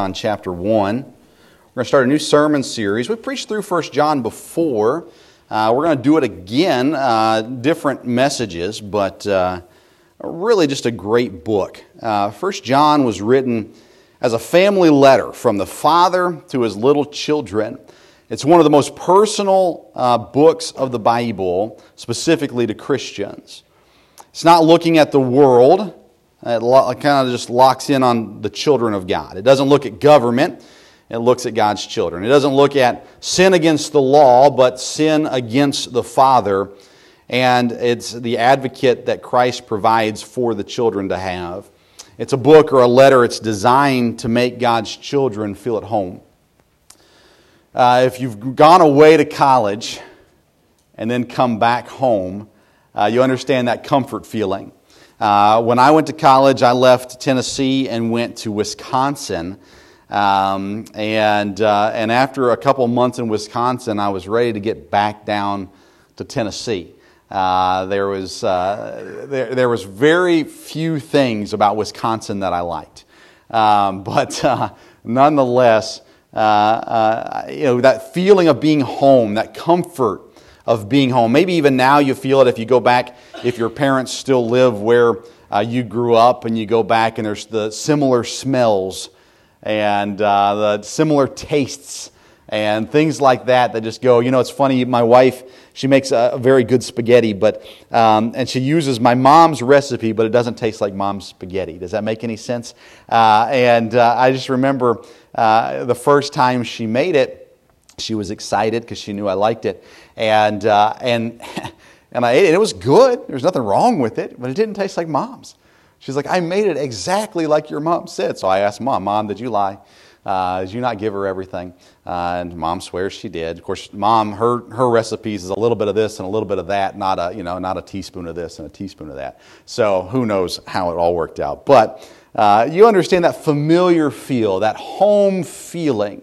John chapter 1. We're going to start a new sermon series. We preached through 1 John before. Uh, we're going to do it again, uh, different messages, but uh, really just a great book. Uh, 1 John was written as a family letter from the father to his little children. It's one of the most personal uh, books of the Bible, specifically to Christians. It's not looking at the world it kind of just locks in on the children of God. It doesn't look at government, it looks at God's children. It doesn't look at sin against the law, but sin against the Father. And it's the advocate that Christ provides for the children to have. It's a book or a letter, it's designed to make God's children feel at home. Uh, if you've gone away to college and then come back home, uh, you understand that comfort feeling. Uh, when I went to college, I left Tennessee and went to Wisconsin. Um, and, uh, and after a couple months in Wisconsin, I was ready to get back down to Tennessee. Uh, there, was, uh, there, there was very few things about Wisconsin that I liked. Um, but uh, nonetheless, uh, you know, that feeling of being home, that comfort of being home. Maybe even now you feel it if you go back, if your parents still live where uh, you grew up and you go back and there's the similar smells and uh, the similar tastes and things like that that just go, you know, it's funny, my wife, she makes a, very good spaghetti, but, um, and she uses my mom's recipe, but it doesn't taste like mom's spaghetti. Does that make any sense? Uh, and uh, I just remember uh, the first time she made it, she was excited because she knew I liked it. And, uh, and, and I ate it. It was good. There's nothing wrong with it, but it didn't taste like mom's. She's like, I made it exactly like your mom said. So I asked mom, Mom, did you lie? Uh, did you not give her everything? Uh, and mom swears she did. Of course, mom, her, her recipes is a little bit of this and a little bit of that, not a, you know, not a teaspoon of this and a teaspoon of that. So who knows how it all worked out. But uh, you understand that familiar feel, that home feeling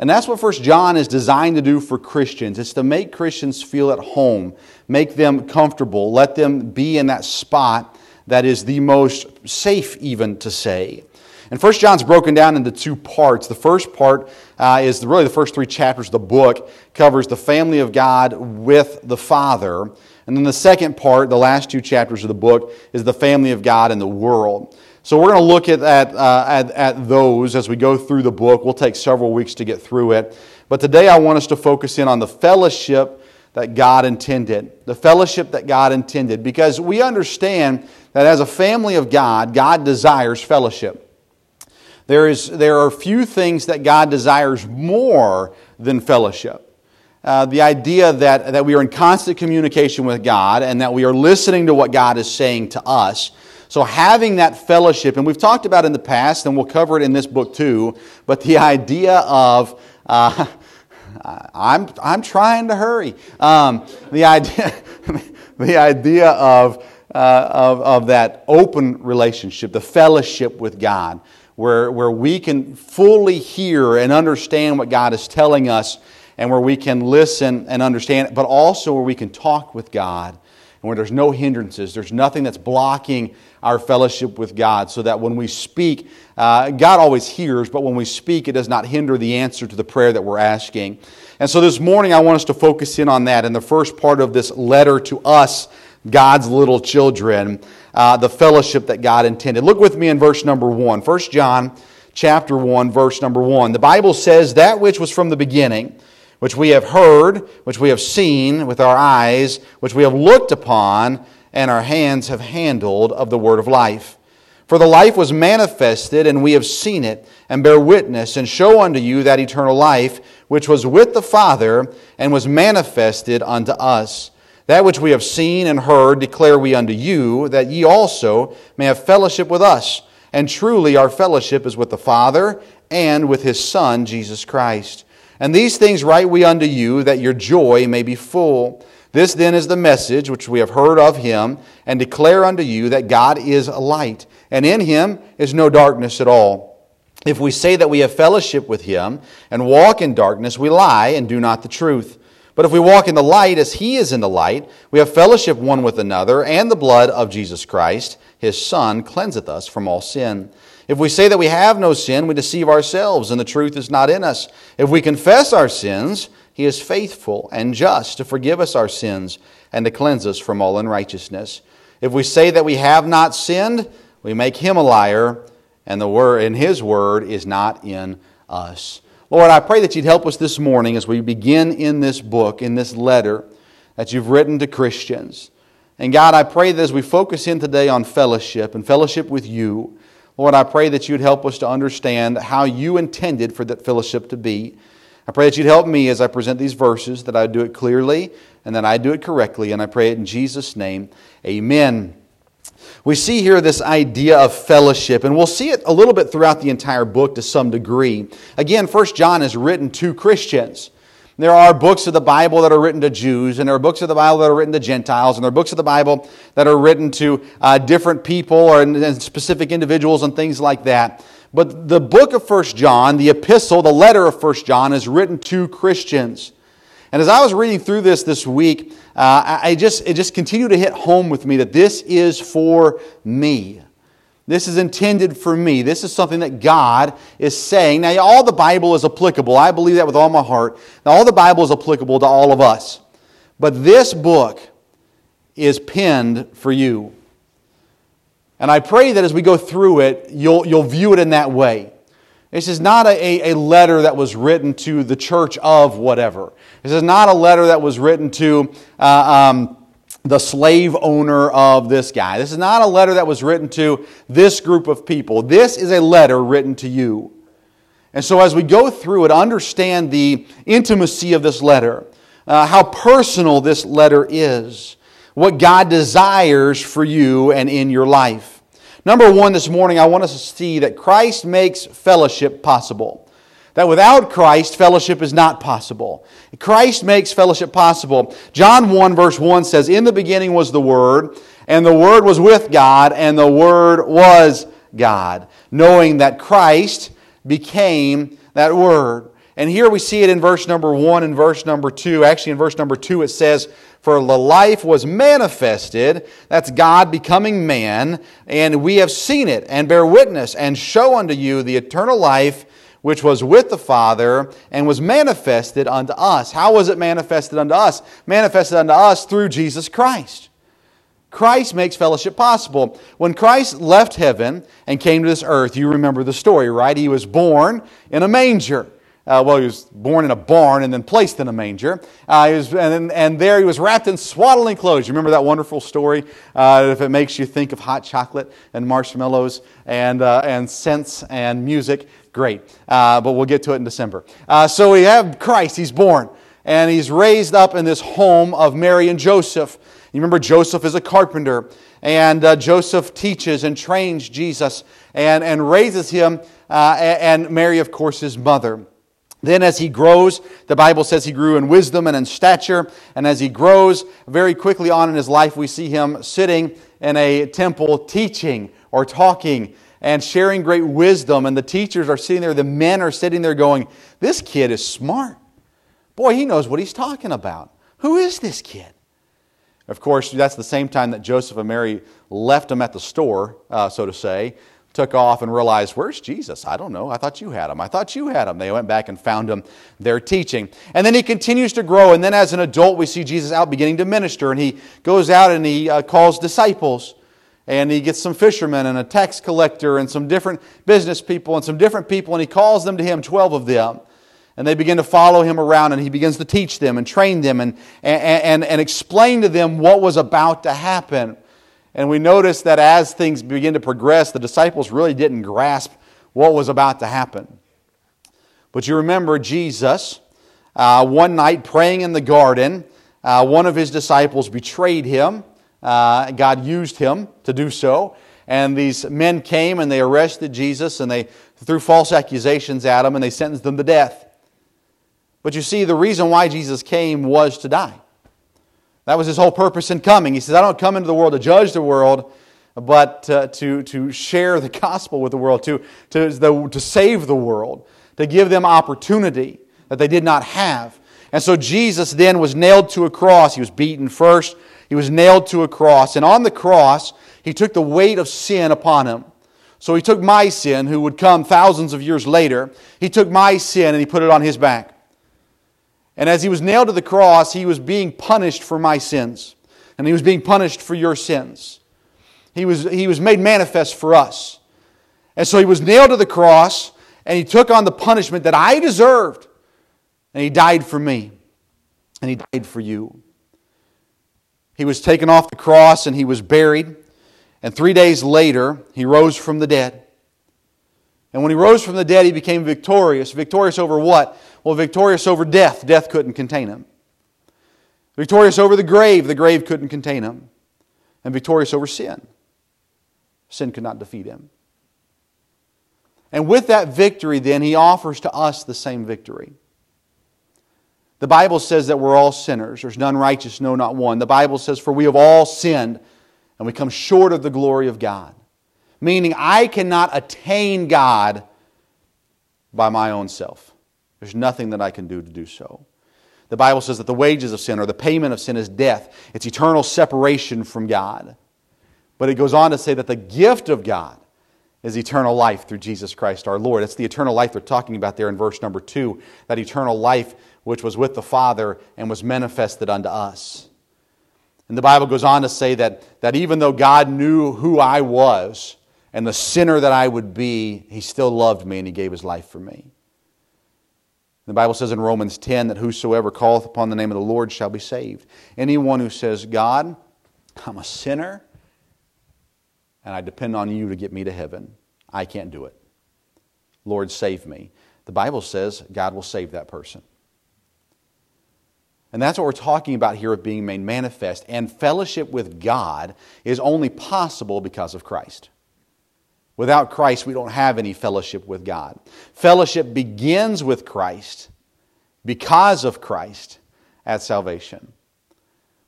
and that's what First John is designed to do for Christians. It's to make Christians feel at home, make them comfortable, let them be in that spot that is the most safe, even to say. And First John's broken down into two parts. The first part uh, is really the first three chapters of the book covers the family of God with the Father. And then the second part, the last two chapters of the book, is the family of God and the world. So we're going to look at, at, uh, at, at, those as we go through the book. We'll take several weeks to get through it. But today I want us to focus in on the fellowship that God intended. The fellowship that God intended. Because we understand that as a family of God, God desires fellowship. There, is, there are few things that God desires more than fellowship. Uh, the idea that, that we are in constant communication with God and that we are listening to what God is saying to us so, having that fellowship, and we've talked about in the past, and we'll cover it in this book too, but the idea of, uh, I'm, I'm trying to hurry. Um, the, idea, the idea of, uh, of, of that open relationship, the fellowship with God, where, where we can fully hear and understand what God is telling us, and where we can listen and understand, but also where we can talk with God, and where there's no hindrances, there's nothing that's blocking our fellowship with God so that when we speak, uh, God always hears, but when we speak, it does not hinder the answer to the prayer that we're asking. And so this morning, I want us to focus in on that in the first part of this letter to us, God's little children, uh, the fellowship that God intended. Look with me in verse number 1. 1 John chapter 1, verse number 1. The Bible says, That which was from the beginning, which we have heard, which we have seen with our eyes, which we have looked upon, and our hands have handled of the word of life. For the life was manifested, and we have seen it, and bear witness, and show unto you that eternal life, which was with the Father, and was manifested unto us. That which we have seen and heard declare we unto you, that ye also may have fellowship with us. And truly our fellowship is with the Father, and with his Son, Jesus Christ. And these things write we unto you, that your joy may be full. This then is the message which we have heard of him, and declare unto you that God is a light, and in him is no darkness at all. If we say that we have fellowship with him and walk in darkness, we lie and do not the truth. But if we walk in the light as he is in the light, we have fellowship one with another, and the blood of Jesus Christ, his Son, cleanseth us from all sin. If we say that we have no sin, we deceive ourselves, and the truth is not in us. If we confess our sins, he is faithful and just to forgive us our sins and to cleanse us from all unrighteousness. If we say that we have not sinned, we make him a liar, and the word and his word is not in us. Lord, I pray that you'd help us this morning as we begin in this book, in this letter that you've written to Christians. And God, I pray that as we focus in today on fellowship and fellowship with you, Lord, I pray that you'd help us to understand how you intended for that fellowship to be. I pray that you'd help me as I present these verses, that I do it clearly and that I do it correctly. And I pray it in Jesus' name. Amen. We see here this idea of fellowship, and we'll see it a little bit throughout the entire book to some degree. Again, First John is written to Christians. There are books of the Bible that are written to Jews, and there are books of the Bible that are written to Gentiles, and there are books of the Bible that are written to uh, different people or specific individuals and things like that. But the book of First John, the epistle, the letter of First John, is written to Christians. And as I was reading through this this week, uh, I just, it just continued to hit home with me that this is for me. This is intended for me. This is something that God is saying. Now, all the Bible is applicable. I believe that with all my heart. Now, all the Bible is applicable to all of us. But this book is penned for you. And I pray that as we go through it, you'll, you'll view it in that way. This is not a, a letter that was written to the church of whatever. This is not a letter that was written to. Uh, um, the slave owner of this guy. This is not a letter that was written to this group of people. This is a letter written to you. And so, as we go through it, understand the intimacy of this letter, uh, how personal this letter is, what God desires for you and in your life. Number one, this morning, I want us to see that Christ makes fellowship possible. That without Christ, fellowship is not possible. Christ makes fellowship possible. John 1, verse 1 says, In the beginning was the Word, and the Word was with God, and the Word was God. Knowing that Christ became that Word. And here we see it in verse number 1 and verse number 2. Actually, in verse number 2, it says, For the life was manifested, that's God becoming man, and we have seen it, and bear witness, and show unto you the eternal life which was with the Father and was manifested unto us. How was it manifested unto us? Manifested unto us through Jesus Christ. Christ makes fellowship possible. When Christ left heaven and came to this earth, you remember the story, right? He was born in a manger. Uh, well, he was born in a barn and then placed in a manger. Uh, was, and, and, there he was wrapped in swaddling clothes. You remember that wonderful story? Uh, if it makes you think of hot chocolate and marshmallows and, uh, and scents and music, Great. Uh, but we'll get to it in December. Uh, so we have Christ. He's born. And he's raised up in this home of Mary and Joseph. You remember Joseph is a carpenter. And uh, Joseph teaches and trains Jesus and, and raises him. Uh, and Mary, of course, his mother. Then, as he grows, the Bible says he grew in wisdom and in stature. And as he grows, very quickly on in his life, we see him sitting in a temple teaching or talking and sharing great wisdom. And the teachers are sitting there, the men are sitting there going, This kid is smart. Boy, he knows what he's talking about. Who is this kid? Of course, that's the same time that Joseph and Mary left him at the store, uh, so to say, took off and realized, Where's Jesus? I don't know. I thought you had him. I thought you had him. They went back and found him there teaching. And then he continues to grow. And then as an adult, we see Jesus out beginning to minister. And he goes out and he uh, calls disciples and he gets some fishermen and a tax collector and some different business people and some different people, and he calls them to him, 12 of them. And they begin to follow him around, and he begins to teach them and train them and, and, and, and explain to them what was about to happen. And we notice that as things begin to progress, the disciples really didn't grasp what was about to happen. But you remember Jesus, uh, one night praying in the garden, uh, one of his disciples betrayed him. Uh, God used him to do so. And these men came and they arrested Jesus and they threw false accusations at him and they sentenced them to death. But you see, the reason why Jesus came was to die. That was his whole purpose in coming. He says, I don't come into the world to judge the world, but uh, to, to share the gospel with the world, to, to, to save the world, to give them opportunity that they did not have. And so Jesus then was nailed to a cross. He was beaten first, he was nailed to a cross. And on the cross, he took the weight of sin upon him So he took my sin, who would come thousands of years later, he took my sin and he put it on his back. And as he was nailed to the cross, he was being punished for my sins. And he was being punished for your sins. He was, he was made manifest for us. And so he was nailed to the cross and he took on the punishment that I deserved. And he died for me. And he died for you. He was taken off the cross and he was buried. And three days later, he rose from the dead. And when he rose from the dead, he became victorious. Victorious over what? Well, victorious over death. Death couldn't contain him. Victorious over the grave. The grave couldn't contain him. And victorious over sin. Sin could not defeat him. And with that victory, then, he offers to us the same victory. The Bible says that we're all sinners. There's none righteous, no, not one. The Bible says, For we have all sinned and we come short of the glory of God. Meaning, I cannot attain God by my own self. There's nothing that I can do to do so. The Bible says that the wages of sin or the payment of sin is death, it's eternal separation from God. But it goes on to say that the gift of God is eternal life through Jesus Christ our Lord. It's the eternal life they're talking about there in verse number two that eternal life which was with the Father and was manifested unto us. And the Bible goes on to say that, that even though God knew who I was and the sinner that I would be, He still loved me and He gave His life for me. The Bible says in Romans 10 that whosoever calleth upon the name of the Lord shall be saved. Anyone who says, God, I'm a sinner and I depend on you to get me to heaven, I can't do it. Lord, save me. The Bible says God will save that person. And that's what we're talking about here of being made manifest. And fellowship with God is only possible because of Christ. Without Christ, we don't have any fellowship with God. Fellowship begins with Christ because of Christ at salvation.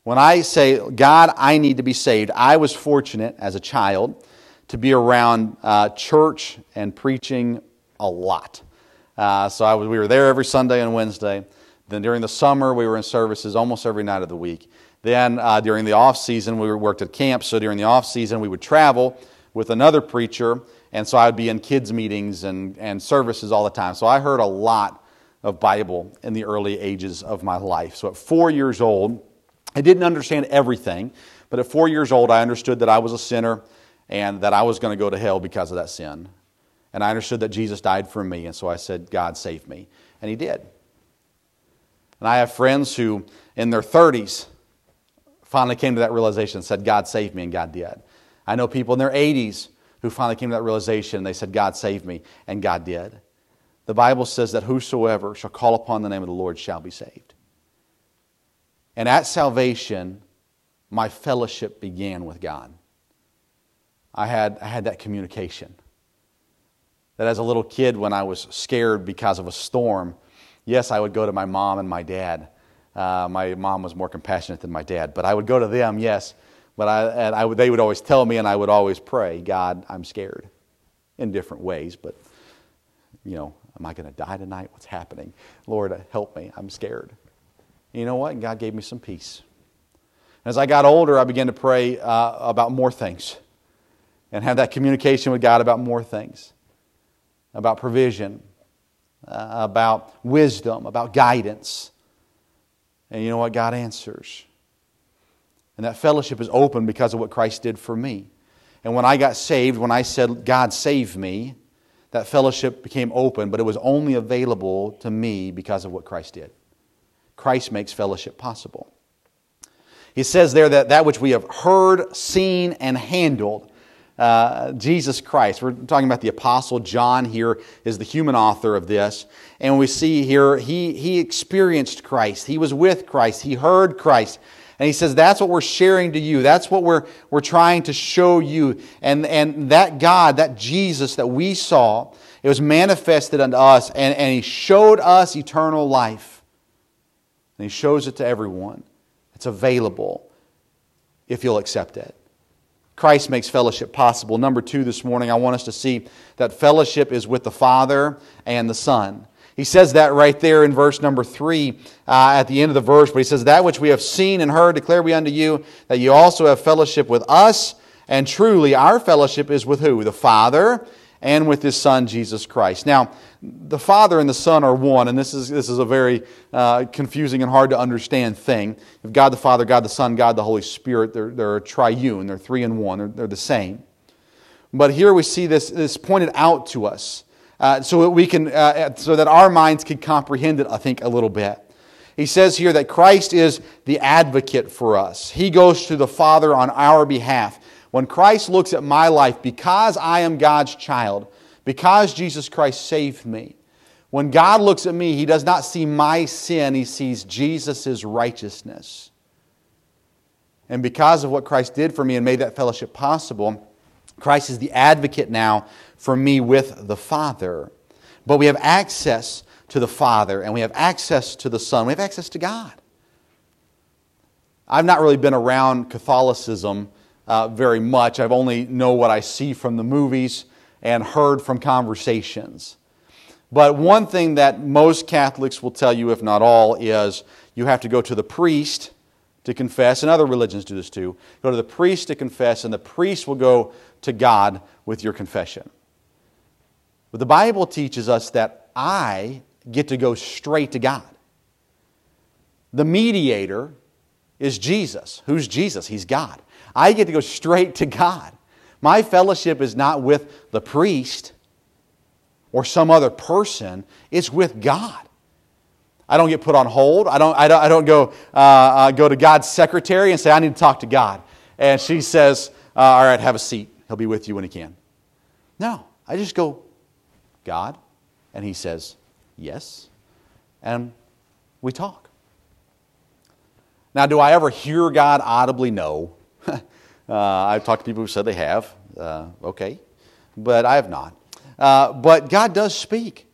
When I say, God, I need to be saved, I was fortunate as a child to be around uh, church and preaching a lot. Uh, so was, we were there every Sunday and Wednesday. Then during the summer, we were in services almost every night of the week. Then uh, during the off season, we worked at camp. So during the off season, we would travel with another preacher, and so I would be in kids' meetings and, and services all the time. So I heard a lot of Bible in the early ages of my life. So at four years old, I didn't understand everything, but at four years old, I understood that I was a sinner and that I was going to go to hell because of that sin. And I understood that Jesus died for me, and so I said, God, save me. And He did. And I have friends who, in their 30s, finally came to that realization and said, God save me, and God did. I know people in their 80s who finally came to that realization and they said, God saved me, and God did. The Bible says that whosoever shall call upon the name of the Lord shall be saved. And at salvation, my fellowship began with God. I had, I had that communication. That as a little kid, when I was scared because of a storm, yes, I would go to my mom and my dad. Uh, my mom was more compassionate than my dad, but I would go to them, yes. But I, and I they would always tell me, and I would always pray, God, I'm scared in different ways, but, you know, am I going to die tonight? What's happening? Lord, help me. I'm scared. you know what? God gave me some peace. As I got older, I began to pray uh, about more things and have that communication with God about more things, about provision, uh, about wisdom, about guidance. And you know what? God answers. And that fellowship is open because of what Christ did for me. And when I got saved, when I said, God save me, that fellowship became open, but it was only available to me because of what Christ did. Christ makes fellowship possible. He says there that that which we have heard, seen, and handled uh, Jesus Christ. We're talking about the Apostle John here is the human author of this. And we see here he, he experienced Christ. He was with Christ. He heard Christ. And he says, that's what we're sharing to you. That's what we're, we're trying to show you. And, and that God, that Jesus that we saw, it was manifested unto us. And, and he showed us eternal life. And he shows it to everyone. It's available if you'll accept it. Christ makes fellowship possible. Number two this morning, I want us to see that fellowship is with the Father and the Son. He says that right there in verse number three uh, at the end of the verse, but he says, That which we have seen and heard declare we unto you, that you also have fellowship with us, And truly, our fellowship is with who? The Father and with His Son, Jesus Christ. Now, the Father and the Son are one, and this is, this is a very uh, confusing and hard to understand thing. If God the Father, God the Son, God the Holy Spirit, they're, they're a triune, they're three in one, they're, they're the same. But here we see this, this pointed out to us uh, so that we can, uh, so that our minds can comprehend it, I think, a little bit. He says here that Christ is the advocate for us. He goes to the Father on our behalf. When Christ looks at my life, because I am God's child, because Jesus Christ saved me, when God looks at me, He does not see my sin, He sees Jesus' righteousness. And because of what Christ did for me and made that fellowship possible, Christ is the advocate now for me with the Father. But we have access to the Father and we have access to the Son. We have access to God. I've not really been around Catholicism uh, very much. I've only know what I see from the movies and heard from conversations. But one thing that most Catholics will tell you, if not all, is you have to go to the priest to confess, and other religions do this too. Go to the priest to confess, and the priest will go to God with your confession. But the Bible teaches us that I get to go straight to God. The mediator is Jesus. Who's Jesus? He's God. I get to go straight to God. My fellowship is not with the priest or some other person, it's with God. I don't get put on hold. I don't, I don't, I don't go, uh, uh, go to God's secretary and say, I need to talk to God. And she says, uh, All right, have a seat. He'll be with you when he can. No, I just go, God. And he says, Yes. And we talk. Now, do I ever hear God audibly? No. Uh, I've talked to people who said they have. Uh, okay. But I have not. Uh, but God does speak.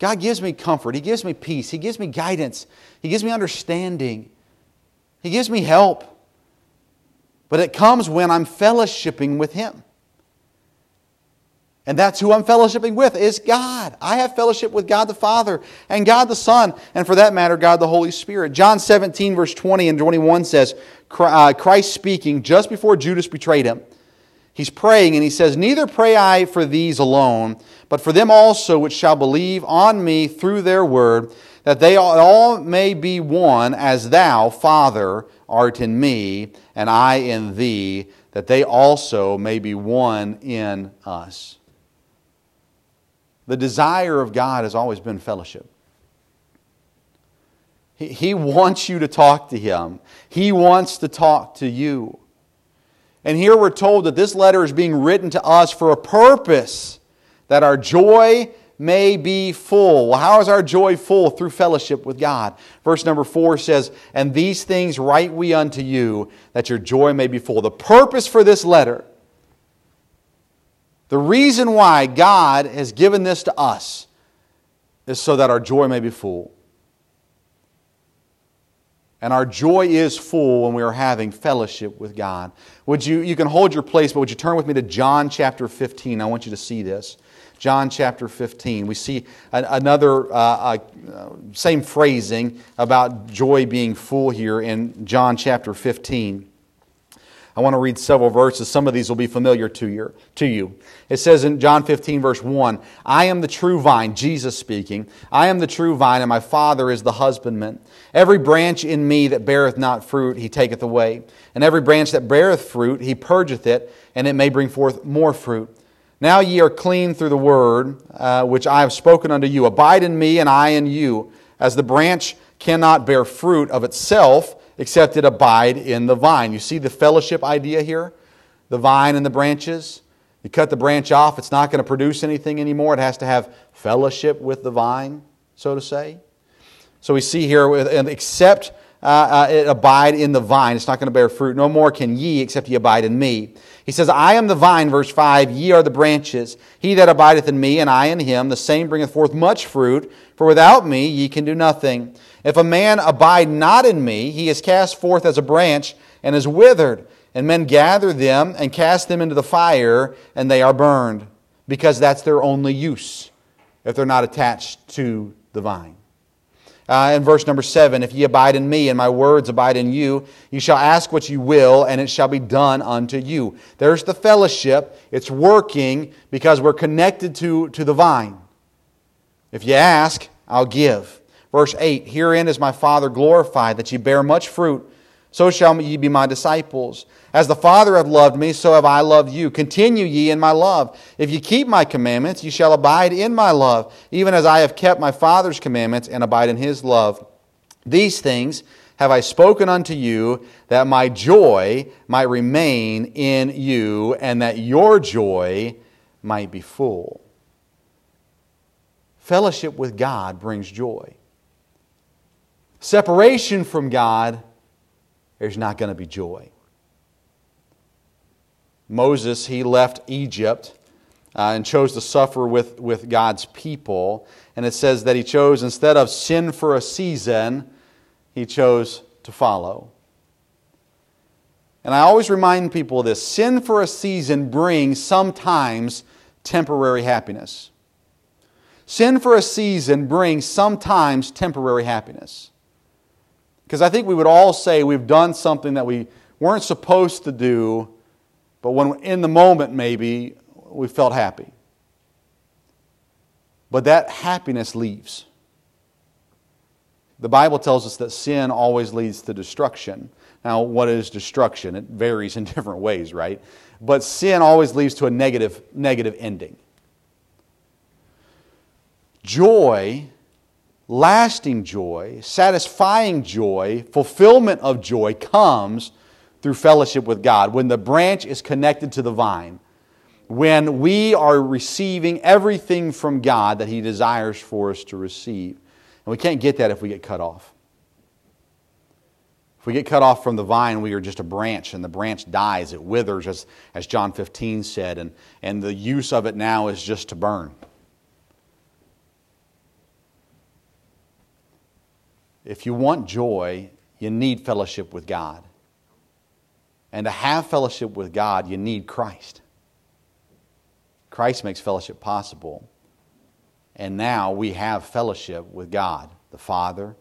God gives me comfort. He gives me peace. He gives me guidance. He gives me understanding. He gives me help. But it comes when I'm fellowshipping with Him. And that's who I'm fellowshipping with is God. I have fellowship with God the Father and God the Son, and for that matter, God the Holy Spirit. John 17, verse 20 and 21 says, uh, Christ speaking just before Judas betrayed him. He's praying and he says, Neither pray I for these alone, but for them also which shall believe on me through their word, that they all may be one, as thou, Father, art in me, and I in thee, that they also may be one in us. The desire of God has always been fellowship. He, he wants you to talk to Him, He wants to talk to you. And here we're told that this letter is being written to us for a purpose that our joy may be full. Well, how is our joy full? Through fellowship with God. Verse number four says, And these things write we unto you, that your joy may be full. The purpose for this letter the reason why God has given this to us is so that our joy may be full. And our joy is full when we are having fellowship with God. Would you, you can hold your place, but would you turn with me to John chapter 15? I want you to see this. John chapter 15. We see another, uh, uh, same phrasing about joy being full here in John chapter 15. I want to read several verses. Some of these will be familiar to. To you. It says in John 15, verse 1 I am the true vine, Jesus speaking. I am the true vine, and my Father is the husbandman. Every branch in me that beareth not fruit, he taketh away. And every branch that beareth fruit, he purgeth it, and it may bring forth more fruit. Now ye are clean through the word uh, which I have spoken unto you. Abide in me, and I in you. As the branch cannot bear fruit of itself, except it abide in the vine. You see the fellowship idea here? The vine and the branches. You cut the branch off, it's not going to produce anything anymore. It has to have fellowship with the vine, so to say. So we see here, and except uh, uh, abide in the vine, it's not going to bear fruit. No more can ye, except ye abide in me. He says, I am the vine, verse 5, ye are the branches. He that abideth in me, and I in him, the same bringeth forth much fruit, for without me ye can do nothing. If a man abide not in me, he is cast forth as a branch and is withered, and men gather them and cast them into the fire, and they are burned, because that's their only use if they're not attached to the vine. Uh, in verse number seven, if ye abide in me and my words abide in you, you shall ask what you will, and it shall be done unto you. There's the fellowship. It's working because we're connected to, to the vine. If you ask, I'll give. Verse 8 Herein is my Father glorified, that ye bear much fruit, so shall ye be my disciples. As the Father hath loved me, so have I loved you. Continue ye in my love. If ye keep my commandments, ye shall abide in my love, even as I have kept my Father's commandments and abide in his love. These things have I spoken unto you, that my joy might remain in you, and that your joy might be full. Fellowship with God brings joy. Separation from God, there's not going to be joy. Moses, he left Egypt uh, and chose to suffer with, with God's people. And it says that he chose, instead of sin for a season, he chose to follow. And I always remind people of this sin for a season brings sometimes temporary happiness. Sin for a season brings sometimes temporary happiness. Because I think we would all say we've done something that we weren't supposed to do but when in the moment, maybe, we felt happy. But that happiness leaves. The Bible tells us that sin always leads to destruction. Now, what is destruction? It varies in different ways, right? But sin always leads to a negative, negative ending. Joy, lasting joy, satisfying joy, fulfillment of joy comes through fellowship with God, when the branch is connected to the vine, when we are receiving everything from God that He desires for us to receive. And we can't get that if we get cut off. If we get cut off from the vine, we are just a branch, and the branch dies, it withers, as, as John 15 said, and, and the use of it now is just to burn. If you want joy, you need fellowship with God. And to have fellowship with God, you need Christ. Christ makes fellowship possible. And now we have fellowship with God, the Father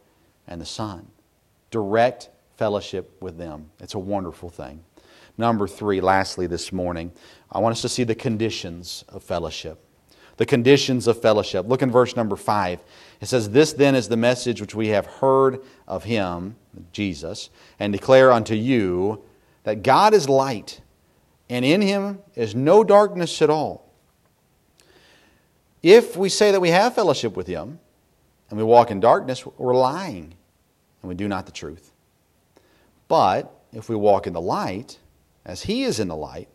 and the Son. Direct fellowship with them. It's a wonderful thing. Number three, lastly, this morning, I want us to see the conditions of fellowship. The conditions of fellowship. Look in verse number five. It says, This then is the message which we have heard of him, Jesus, and declare unto you that God is light, and in him is no darkness at all. If we say that we have fellowship with him and we walk in darkness, we're lying and we do not the truth. But if we walk in the light, as he is in the light,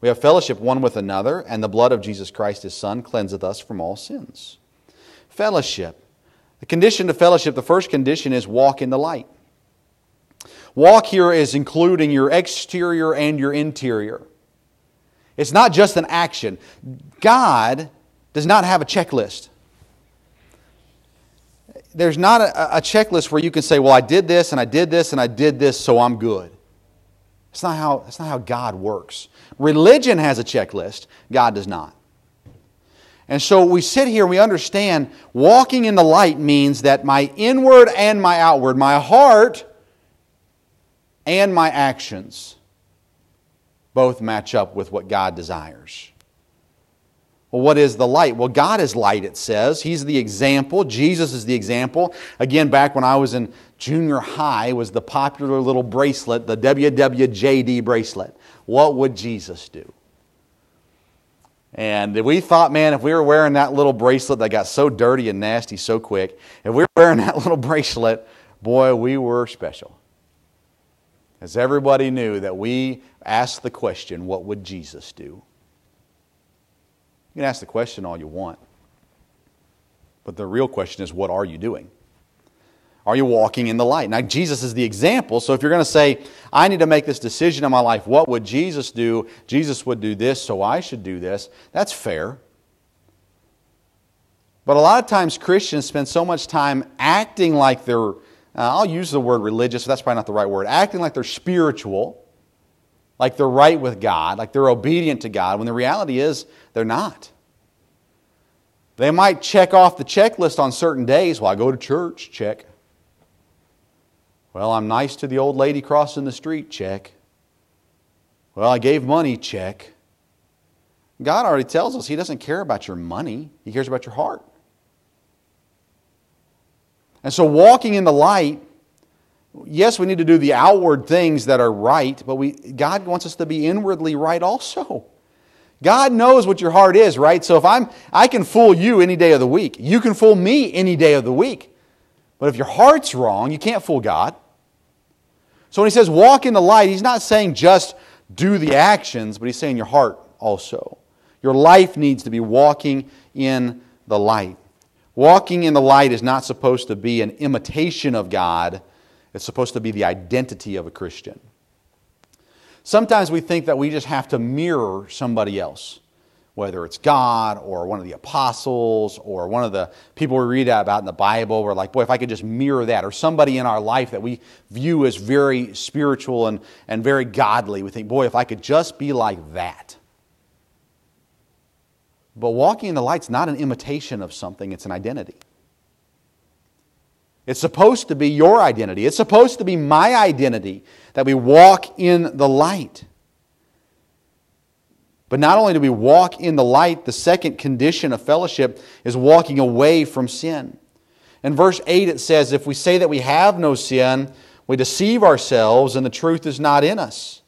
we have fellowship one with another, and the blood of Jesus Christ, his Son, cleanseth us from all sins. Fellowship. The condition to fellowship, the first condition is walk in the light. Walk here is including your exterior and your interior. It's not just an action. God does not have a checklist. There's not a, a, checklist where you can say, well, I did this and I did this and I did this, so I'm good. That's not how, that's not how God works. Religion has a checklist, God does not. And so we sit here and we understand walking in the light means that my inward and my outward, my heart and my actions both match up with what God desires. Well, what is the light? Well, God is light, it says. He's the example. Jesus is the example. Again, back when I was in junior high, was the popular little bracelet, the WWJD bracelet. What would Jesus do? And we thought, man, if we were wearing that little bracelet that got so dirty and nasty so quick, if we were wearing that little bracelet, boy, we were special. As everybody knew that we asked the question, what would Jesus do? You can ask the question all you want. But the real question is, what are you doing? Are you walking in the light? Now, Jesus is the example. So if you're going to say, I need to make this decision in my life, what would Jesus do? Jesus would do this, so I should do this. That's fair. But a lot of times Christians spend so much time acting like they're uh, I'll use the word religious, but that's probably not the right word, acting like they're spiritual, like they're right with God, like they're obedient to God, when the reality is they're not. They might check off the checklist on certain days. Well, I go to church, check. Well, I'm nice to the old lady crossing the street, check. Well, I gave money, check. God already tells us He doesn't care about your money, He cares about your heart. And so, walking in the light, yes, we need to do the outward things that are right, but we, God wants us to be inwardly right also. God knows what your heart is, right? So if I'm I can fool you any day of the week. You can fool me any day of the week. But if your heart's wrong, you can't fool God. So when he says walk in the light, he's not saying just do the actions, but he's saying your heart also. Your life needs to be walking in the light. Walking in the light is not supposed to be an imitation of God, it's supposed to be the identity of a Christian. Sometimes we think that we just have to mirror somebody else, whether it's God or one of the apostles or one of the people we read about in the Bible. We're like, boy, if I could just mirror that, or somebody in our life that we view as very spiritual and, and very godly, we think, boy, if I could just be like that. But walking in the light's not an imitation of something, it's an identity. It's supposed to be your identity. It's supposed to be my identity that we walk in the light. But not only do we walk in the light, the second condition of fellowship is walking away from sin. In verse 8, it says, If we say that we have no sin, we deceive ourselves and the truth is not in us.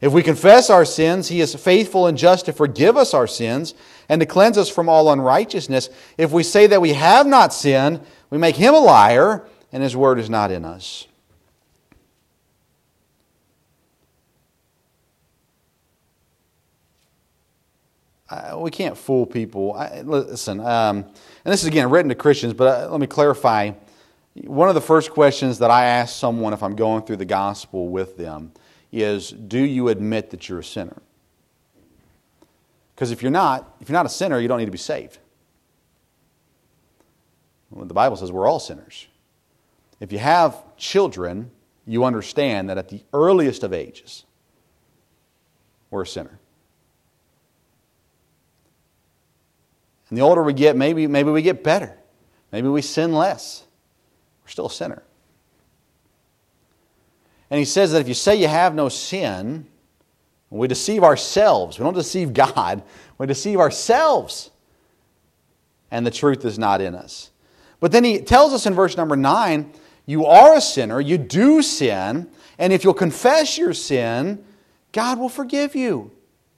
If we confess our sins, He is faithful and just to forgive us our sins and to cleanse us from all unrighteousness. If we say that we have not sinned, we make him a liar, and his word is not in us. We can't fool people. I, listen, um, and this is again written to Christians, but uh, let me clarify. One of the first questions that I ask someone if I'm going through the gospel with them is Do you admit that you're a sinner? Because if you're not, if you're not a sinner, you don't need to be saved. Well, the Bible says we're all sinners. If you have children, you understand that at the earliest of ages, we're a sinner. And the older we get, maybe, maybe we get better. Maybe we sin less. We're still a sinner. And he says that if you say you have no sin, we deceive ourselves. We don't deceive God, we deceive ourselves. And the truth is not in us. But then he tells us in verse number 9 you are a sinner, you do sin, and if you'll confess your sin, God will forgive you.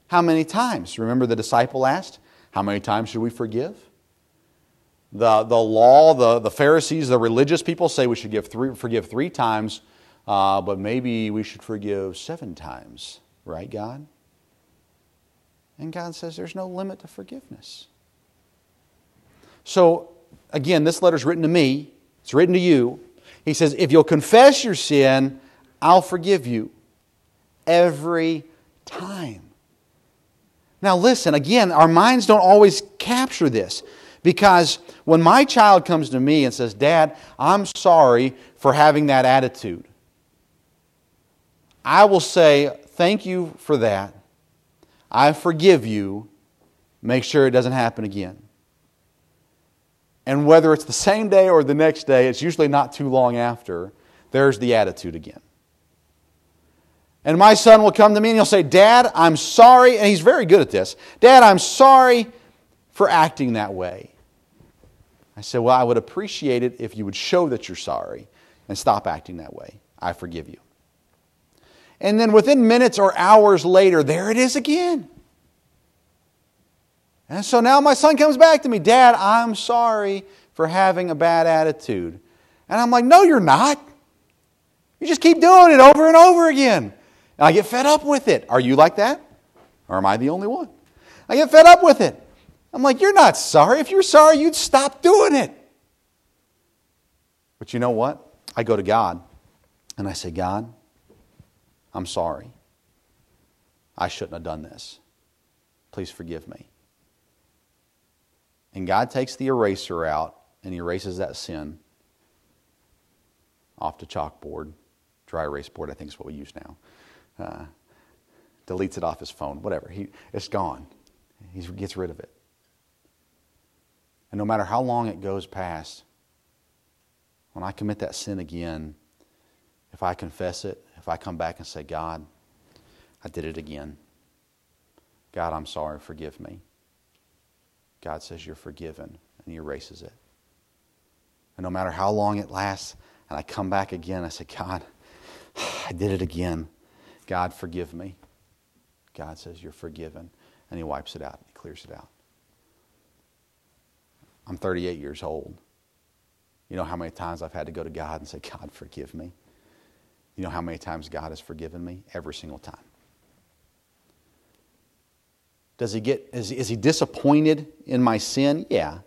How many times? Remember the disciple asked, How many times should we forgive? The, the law, the, the Pharisees, the religious people say we should give three, forgive three times, uh, but maybe we should forgive seven times, right, God? And God says there's no limit to forgiveness. So again, this letter is written to me, it's written to you. He says, If you'll confess your sin, I'll forgive you every time. Now, listen, again, our minds don't always capture this because when my child comes to me and says, Dad, I'm sorry for having that attitude, I will say, Thank you for that. I forgive you. Make sure it doesn't happen again. And whether it's the same day or the next day, it's usually not too long after, there's the attitude again. And my son will come to me and he'll say, Dad, I'm sorry. And he's very good at this. Dad, I'm sorry for acting that way. I said, Well, I would appreciate it if you would show that you're sorry and stop acting that way. I forgive you. And then within minutes or hours later, there it is again. And so now my son comes back to me, Dad, I'm sorry for having a bad attitude. And I'm like, No, you're not. You just keep doing it over and over again. I get fed up with it. Are you like that? Or am I the only one? I get fed up with it. I'm like, You're not sorry. If you're sorry, you'd stop doing it. But you know what? I go to God and I say, God, I'm sorry. I shouldn't have done this. Please forgive me. And God takes the eraser out and he erases that sin off the chalkboard, dry erase board, I think is what we use now. Uh, deletes it off his phone, whatever. He, it's gone. He gets rid of it. And no matter how long it goes past, when I commit that sin again, if I confess it, if I come back and say, God, I did it again. God, I'm sorry, forgive me. God says, You're forgiven, and He erases it. And no matter how long it lasts, and I come back again, I say, God, I did it again. God, forgive me. God says, You're forgiven. And He wipes it out, He clears it out. I'm 38 years old. You know how many times I've had to go to God and say, God, forgive me? You know how many times God has forgiven me? Every single time. Does he get, is, is he disappointed in my sin? Yeah.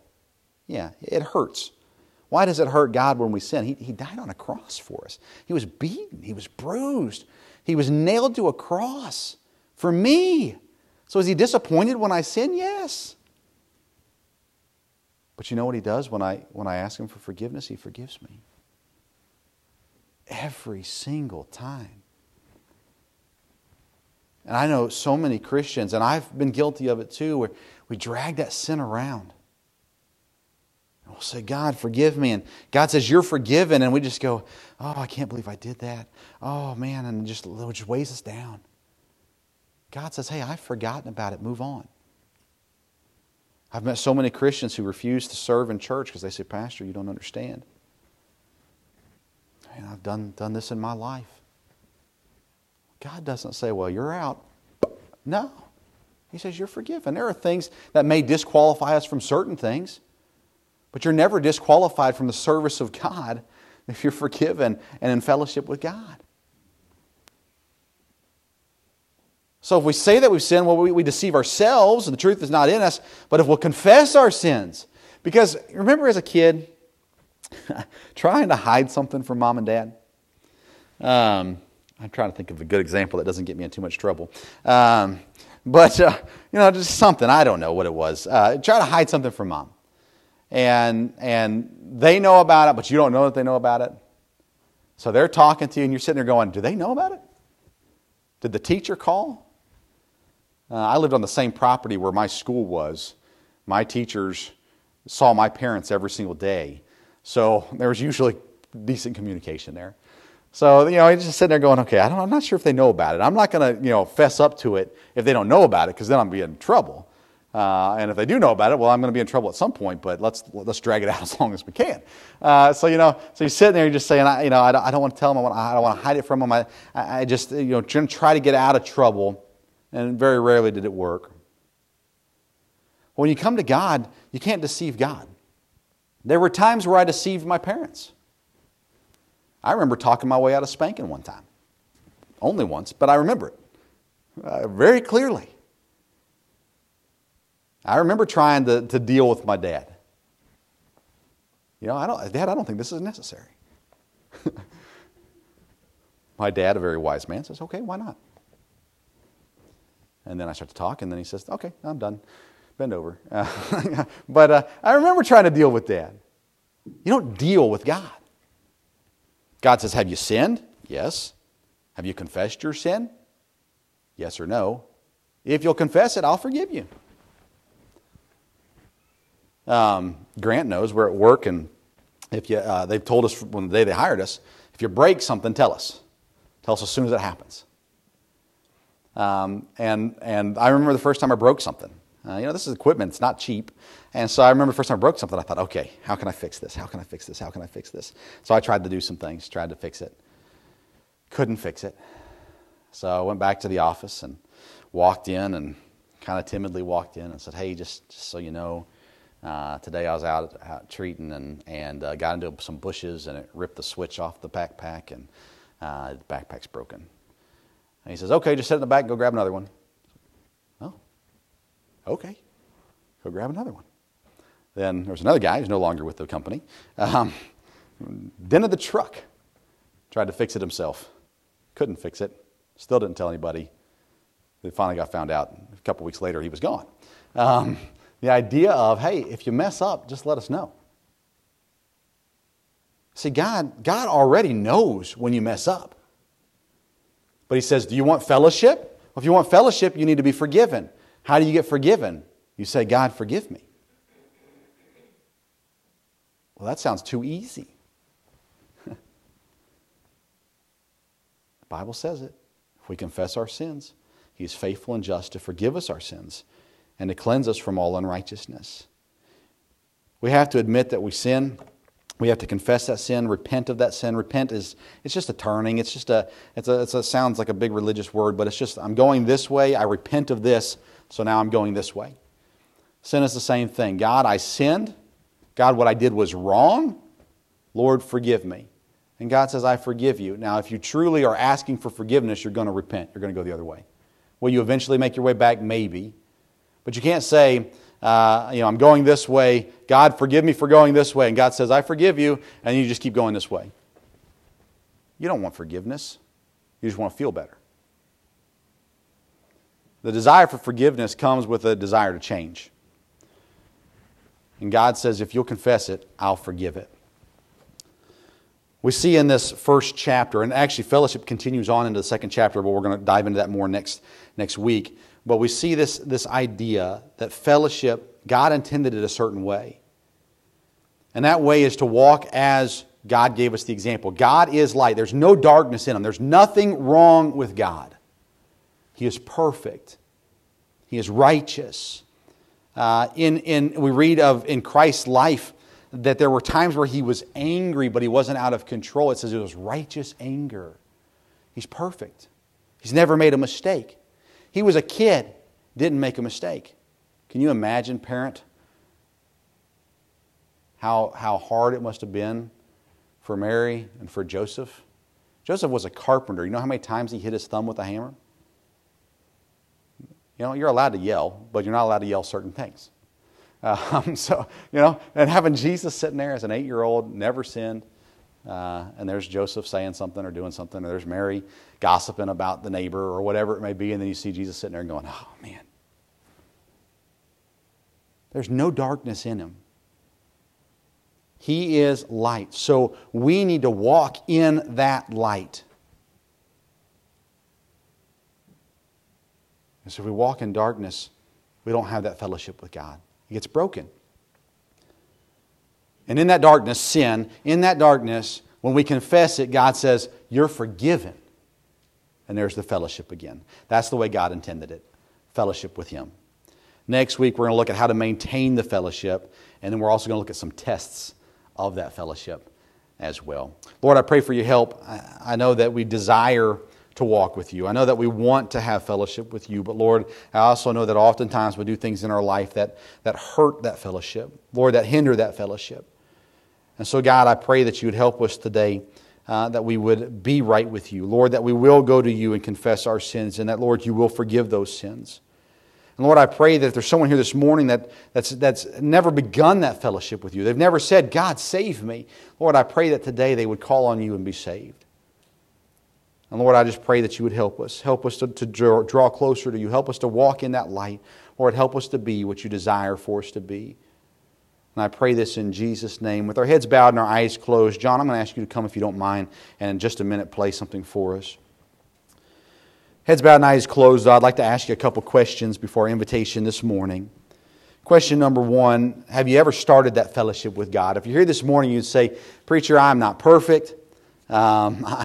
Yeah, it hurts. Why does it hurt God when we sin? He, he died on a cross for us. He was beaten, he was bruised, he was nailed to a cross for me. So is he disappointed when I sin? Yes. But you know what he does when I, when I ask him for forgiveness? He forgives me. Every single time. And I know so many Christians, and I've been guilty of it too, where we drag that sin around. We'll say, God, forgive me. And God says, You're forgiven. And we just go, Oh, I can't believe I did that. Oh, man. And just, it just weighs us down. God says, Hey, I've forgotten about it. Move on. I've met so many Christians who refuse to serve in church because they say, Pastor, you don't understand. And I've done, done this in my life. God doesn't say, Well, you're out. No. He says, You're forgiven. There are things that may disqualify us from certain things, but you're never disqualified from the service of God if you're forgiven and in fellowship with God. So if we say that we've sinned, well, we, we deceive ourselves and the truth is not in us. But if we'll confess our sins, because remember as a kid, trying to hide something from mom and dad? Um, I'm trying to think of a good example that doesn't get me in too much trouble. Um, but, uh, you know, just something, I don't know what it was. Uh, try to hide something from mom. And, and they know about it, but you don't know that they know about it. So they're talking to you, and you're sitting there going, Do they know about it? Did the teacher call? Uh, I lived on the same property where my school was. My teachers saw my parents every single day. So there was usually decent communication there. So, you know, he's just sitting there going, okay, I I'm not sure if they know about it. I'm not going to, you know, fess up to it if they don't know about it because then I'm be in trouble. Uh, and if they do know about it, well, I'm going to be in trouble at some point, but let's, let's drag it out as long as we can. Uh, so, you know, so you're sitting there, you're just saying, I, you know, I don't, I don't want to tell them, I, want, I don't want to hide it from them. I, I just, you know, try to get out of trouble and very rarely did it work. When you come to God, you can't deceive God. There were times where I deceived my parents. I remember talking my way out of spanking one time. Only once, but I remember it uh, very clearly. I remember trying to, to deal with my dad. You know, I don't, Dad, I don't think this is necessary. my dad, a very wise man, says, okay, why not? And then I start to talk, and then he says, Okay, I'm done. Bend over. But uh, I remember trying to deal with dad. You don't deal with God. God says, Have you sinned? Yes. Have you confessed your sin? Yes or no. If you'll confess it, I'll forgive you. Um, Grant knows we're at work, and if you, uh, they've told us from the day they hired us, if you break something, tell us. Tell us as soon as it happens. Um, and, and I remember the first time I broke something. Uh, you know, this is equipment, it's not cheap. And so I remember the first time I broke something, I thought, okay, how can I fix this? How can I fix this? How can I fix this? So I tried to do some things, tried to fix it. Couldn't fix it. So I went back to the office and walked in and kind of timidly walked in and said, hey, just, just so you know, uh, today I was out, out treating and, and uh, got into some bushes and it ripped the switch off the backpack and uh, the backpack's broken. And he says, okay, just sit in the back, and go grab another one. Oh, okay, go grab another one. Then there was another guy who's no longer with the company. Um, dented the truck, tried to fix it himself. Couldn't fix it, still didn't tell anybody. It finally got found out. A couple weeks later, he was gone. Um, the idea of, hey, if you mess up, just let us know. See, God, God already knows when you mess up. But he says, Do you want fellowship? Well, if you want fellowship, you need to be forgiven. How do you get forgiven? You say, God, forgive me. Well, that sounds too easy. the Bible says it. If we confess our sins, He is faithful and just to forgive us our sins and to cleanse us from all unrighteousness. We have to admit that we sin. We have to confess that sin, repent of that sin. Repent is it's just a turning. It's just a it's a, it's a sounds like a big religious word, but it's just I'm going this way. I repent of this, so now I'm going this way. Sin is the same thing. God, I sinned. God, what I did was wrong. Lord, forgive me. And God says, I forgive you. Now, if you truly are asking for forgiveness, you're going to repent. You're going to go the other way. Will you eventually make your way back? Maybe. But you can't say, uh, you know, I'm going this way. God, forgive me for going this way. And God says, I forgive you. And you just keep going this way. You don't want forgiveness. You just want to feel better. The desire for forgiveness comes with a desire to change. And God says, if you'll confess it, I'll forgive it. We see in this first chapter, and actually, fellowship continues on into the second chapter, but we're going to dive into that more next, next week. But we see this, this idea that fellowship, God intended it a certain way. And that way is to walk as God gave us the example. God is light, there's no darkness in Him, there's nothing wrong with God. He is perfect, He is righteous. Uh, in, in, we read of in Christ's life that there were times where he was angry, but he wasn't out of control. It says it was righteous anger. He's perfect. He's never made a mistake. He was a kid, didn't make a mistake. Can you imagine, parent, how, how hard it must have been for Mary and for Joseph? Joseph was a carpenter. You know how many times he hit his thumb with a hammer? You know, you're allowed to yell, but you're not allowed to yell certain things. Um, so, you know, and having Jesus sitting there as an eight year old, never sinned, uh, and there's Joseph saying something or doing something, or there's Mary gossiping about the neighbor or whatever it may be, and then you see Jesus sitting there and going, oh, man. There's no darkness in him. He is light. So we need to walk in that light. And so if we walk in darkness, we don't have that fellowship with God. It gets broken. And in that darkness, sin, in that darkness, when we confess it, God says, You're forgiven. And there's the fellowship again. That's the way God intended it fellowship with Him. Next week, we're going to look at how to maintain the fellowship, and then we're also going to look at some tests of that fellowship as well. Lord, I pray for your help. I know that we desire to walk with you. I know that we want to have fellowship with you, but Lord, I also know that oftentimes we do things in our life that, that hurt that fellowship, Lord, that hinder that fellowship. And so, God, I pray that you would help us today, uh, that we would be right with you. Lord, that we will go to you and confess our sins, and that, Lord, you will forgive those sins. And Lord, I pray that if there's someone here this morning that, that's, that's never begun that fellowship with you, they've never said, God, save me. Lord, I pray that today they would call on you and be saved. And Lord, I just pray that you would help us. Help us to, to draw, draw closer to you. Help us to walk in that light. Lord, help us to be what you desire for us to be. And I pray this in Jesus' name. With our heads bowed and our eyes closed, John, I'm going to ask you to come if you don't mind and in just a minute play something for us. Heads bowed and eyes closed, I'd like to ask you a couple questions before our invitation this morning. Question number one Have you ever started that fellowship with God? If you're here this morning, you'd say, Preacher, I'm not perfect. Um,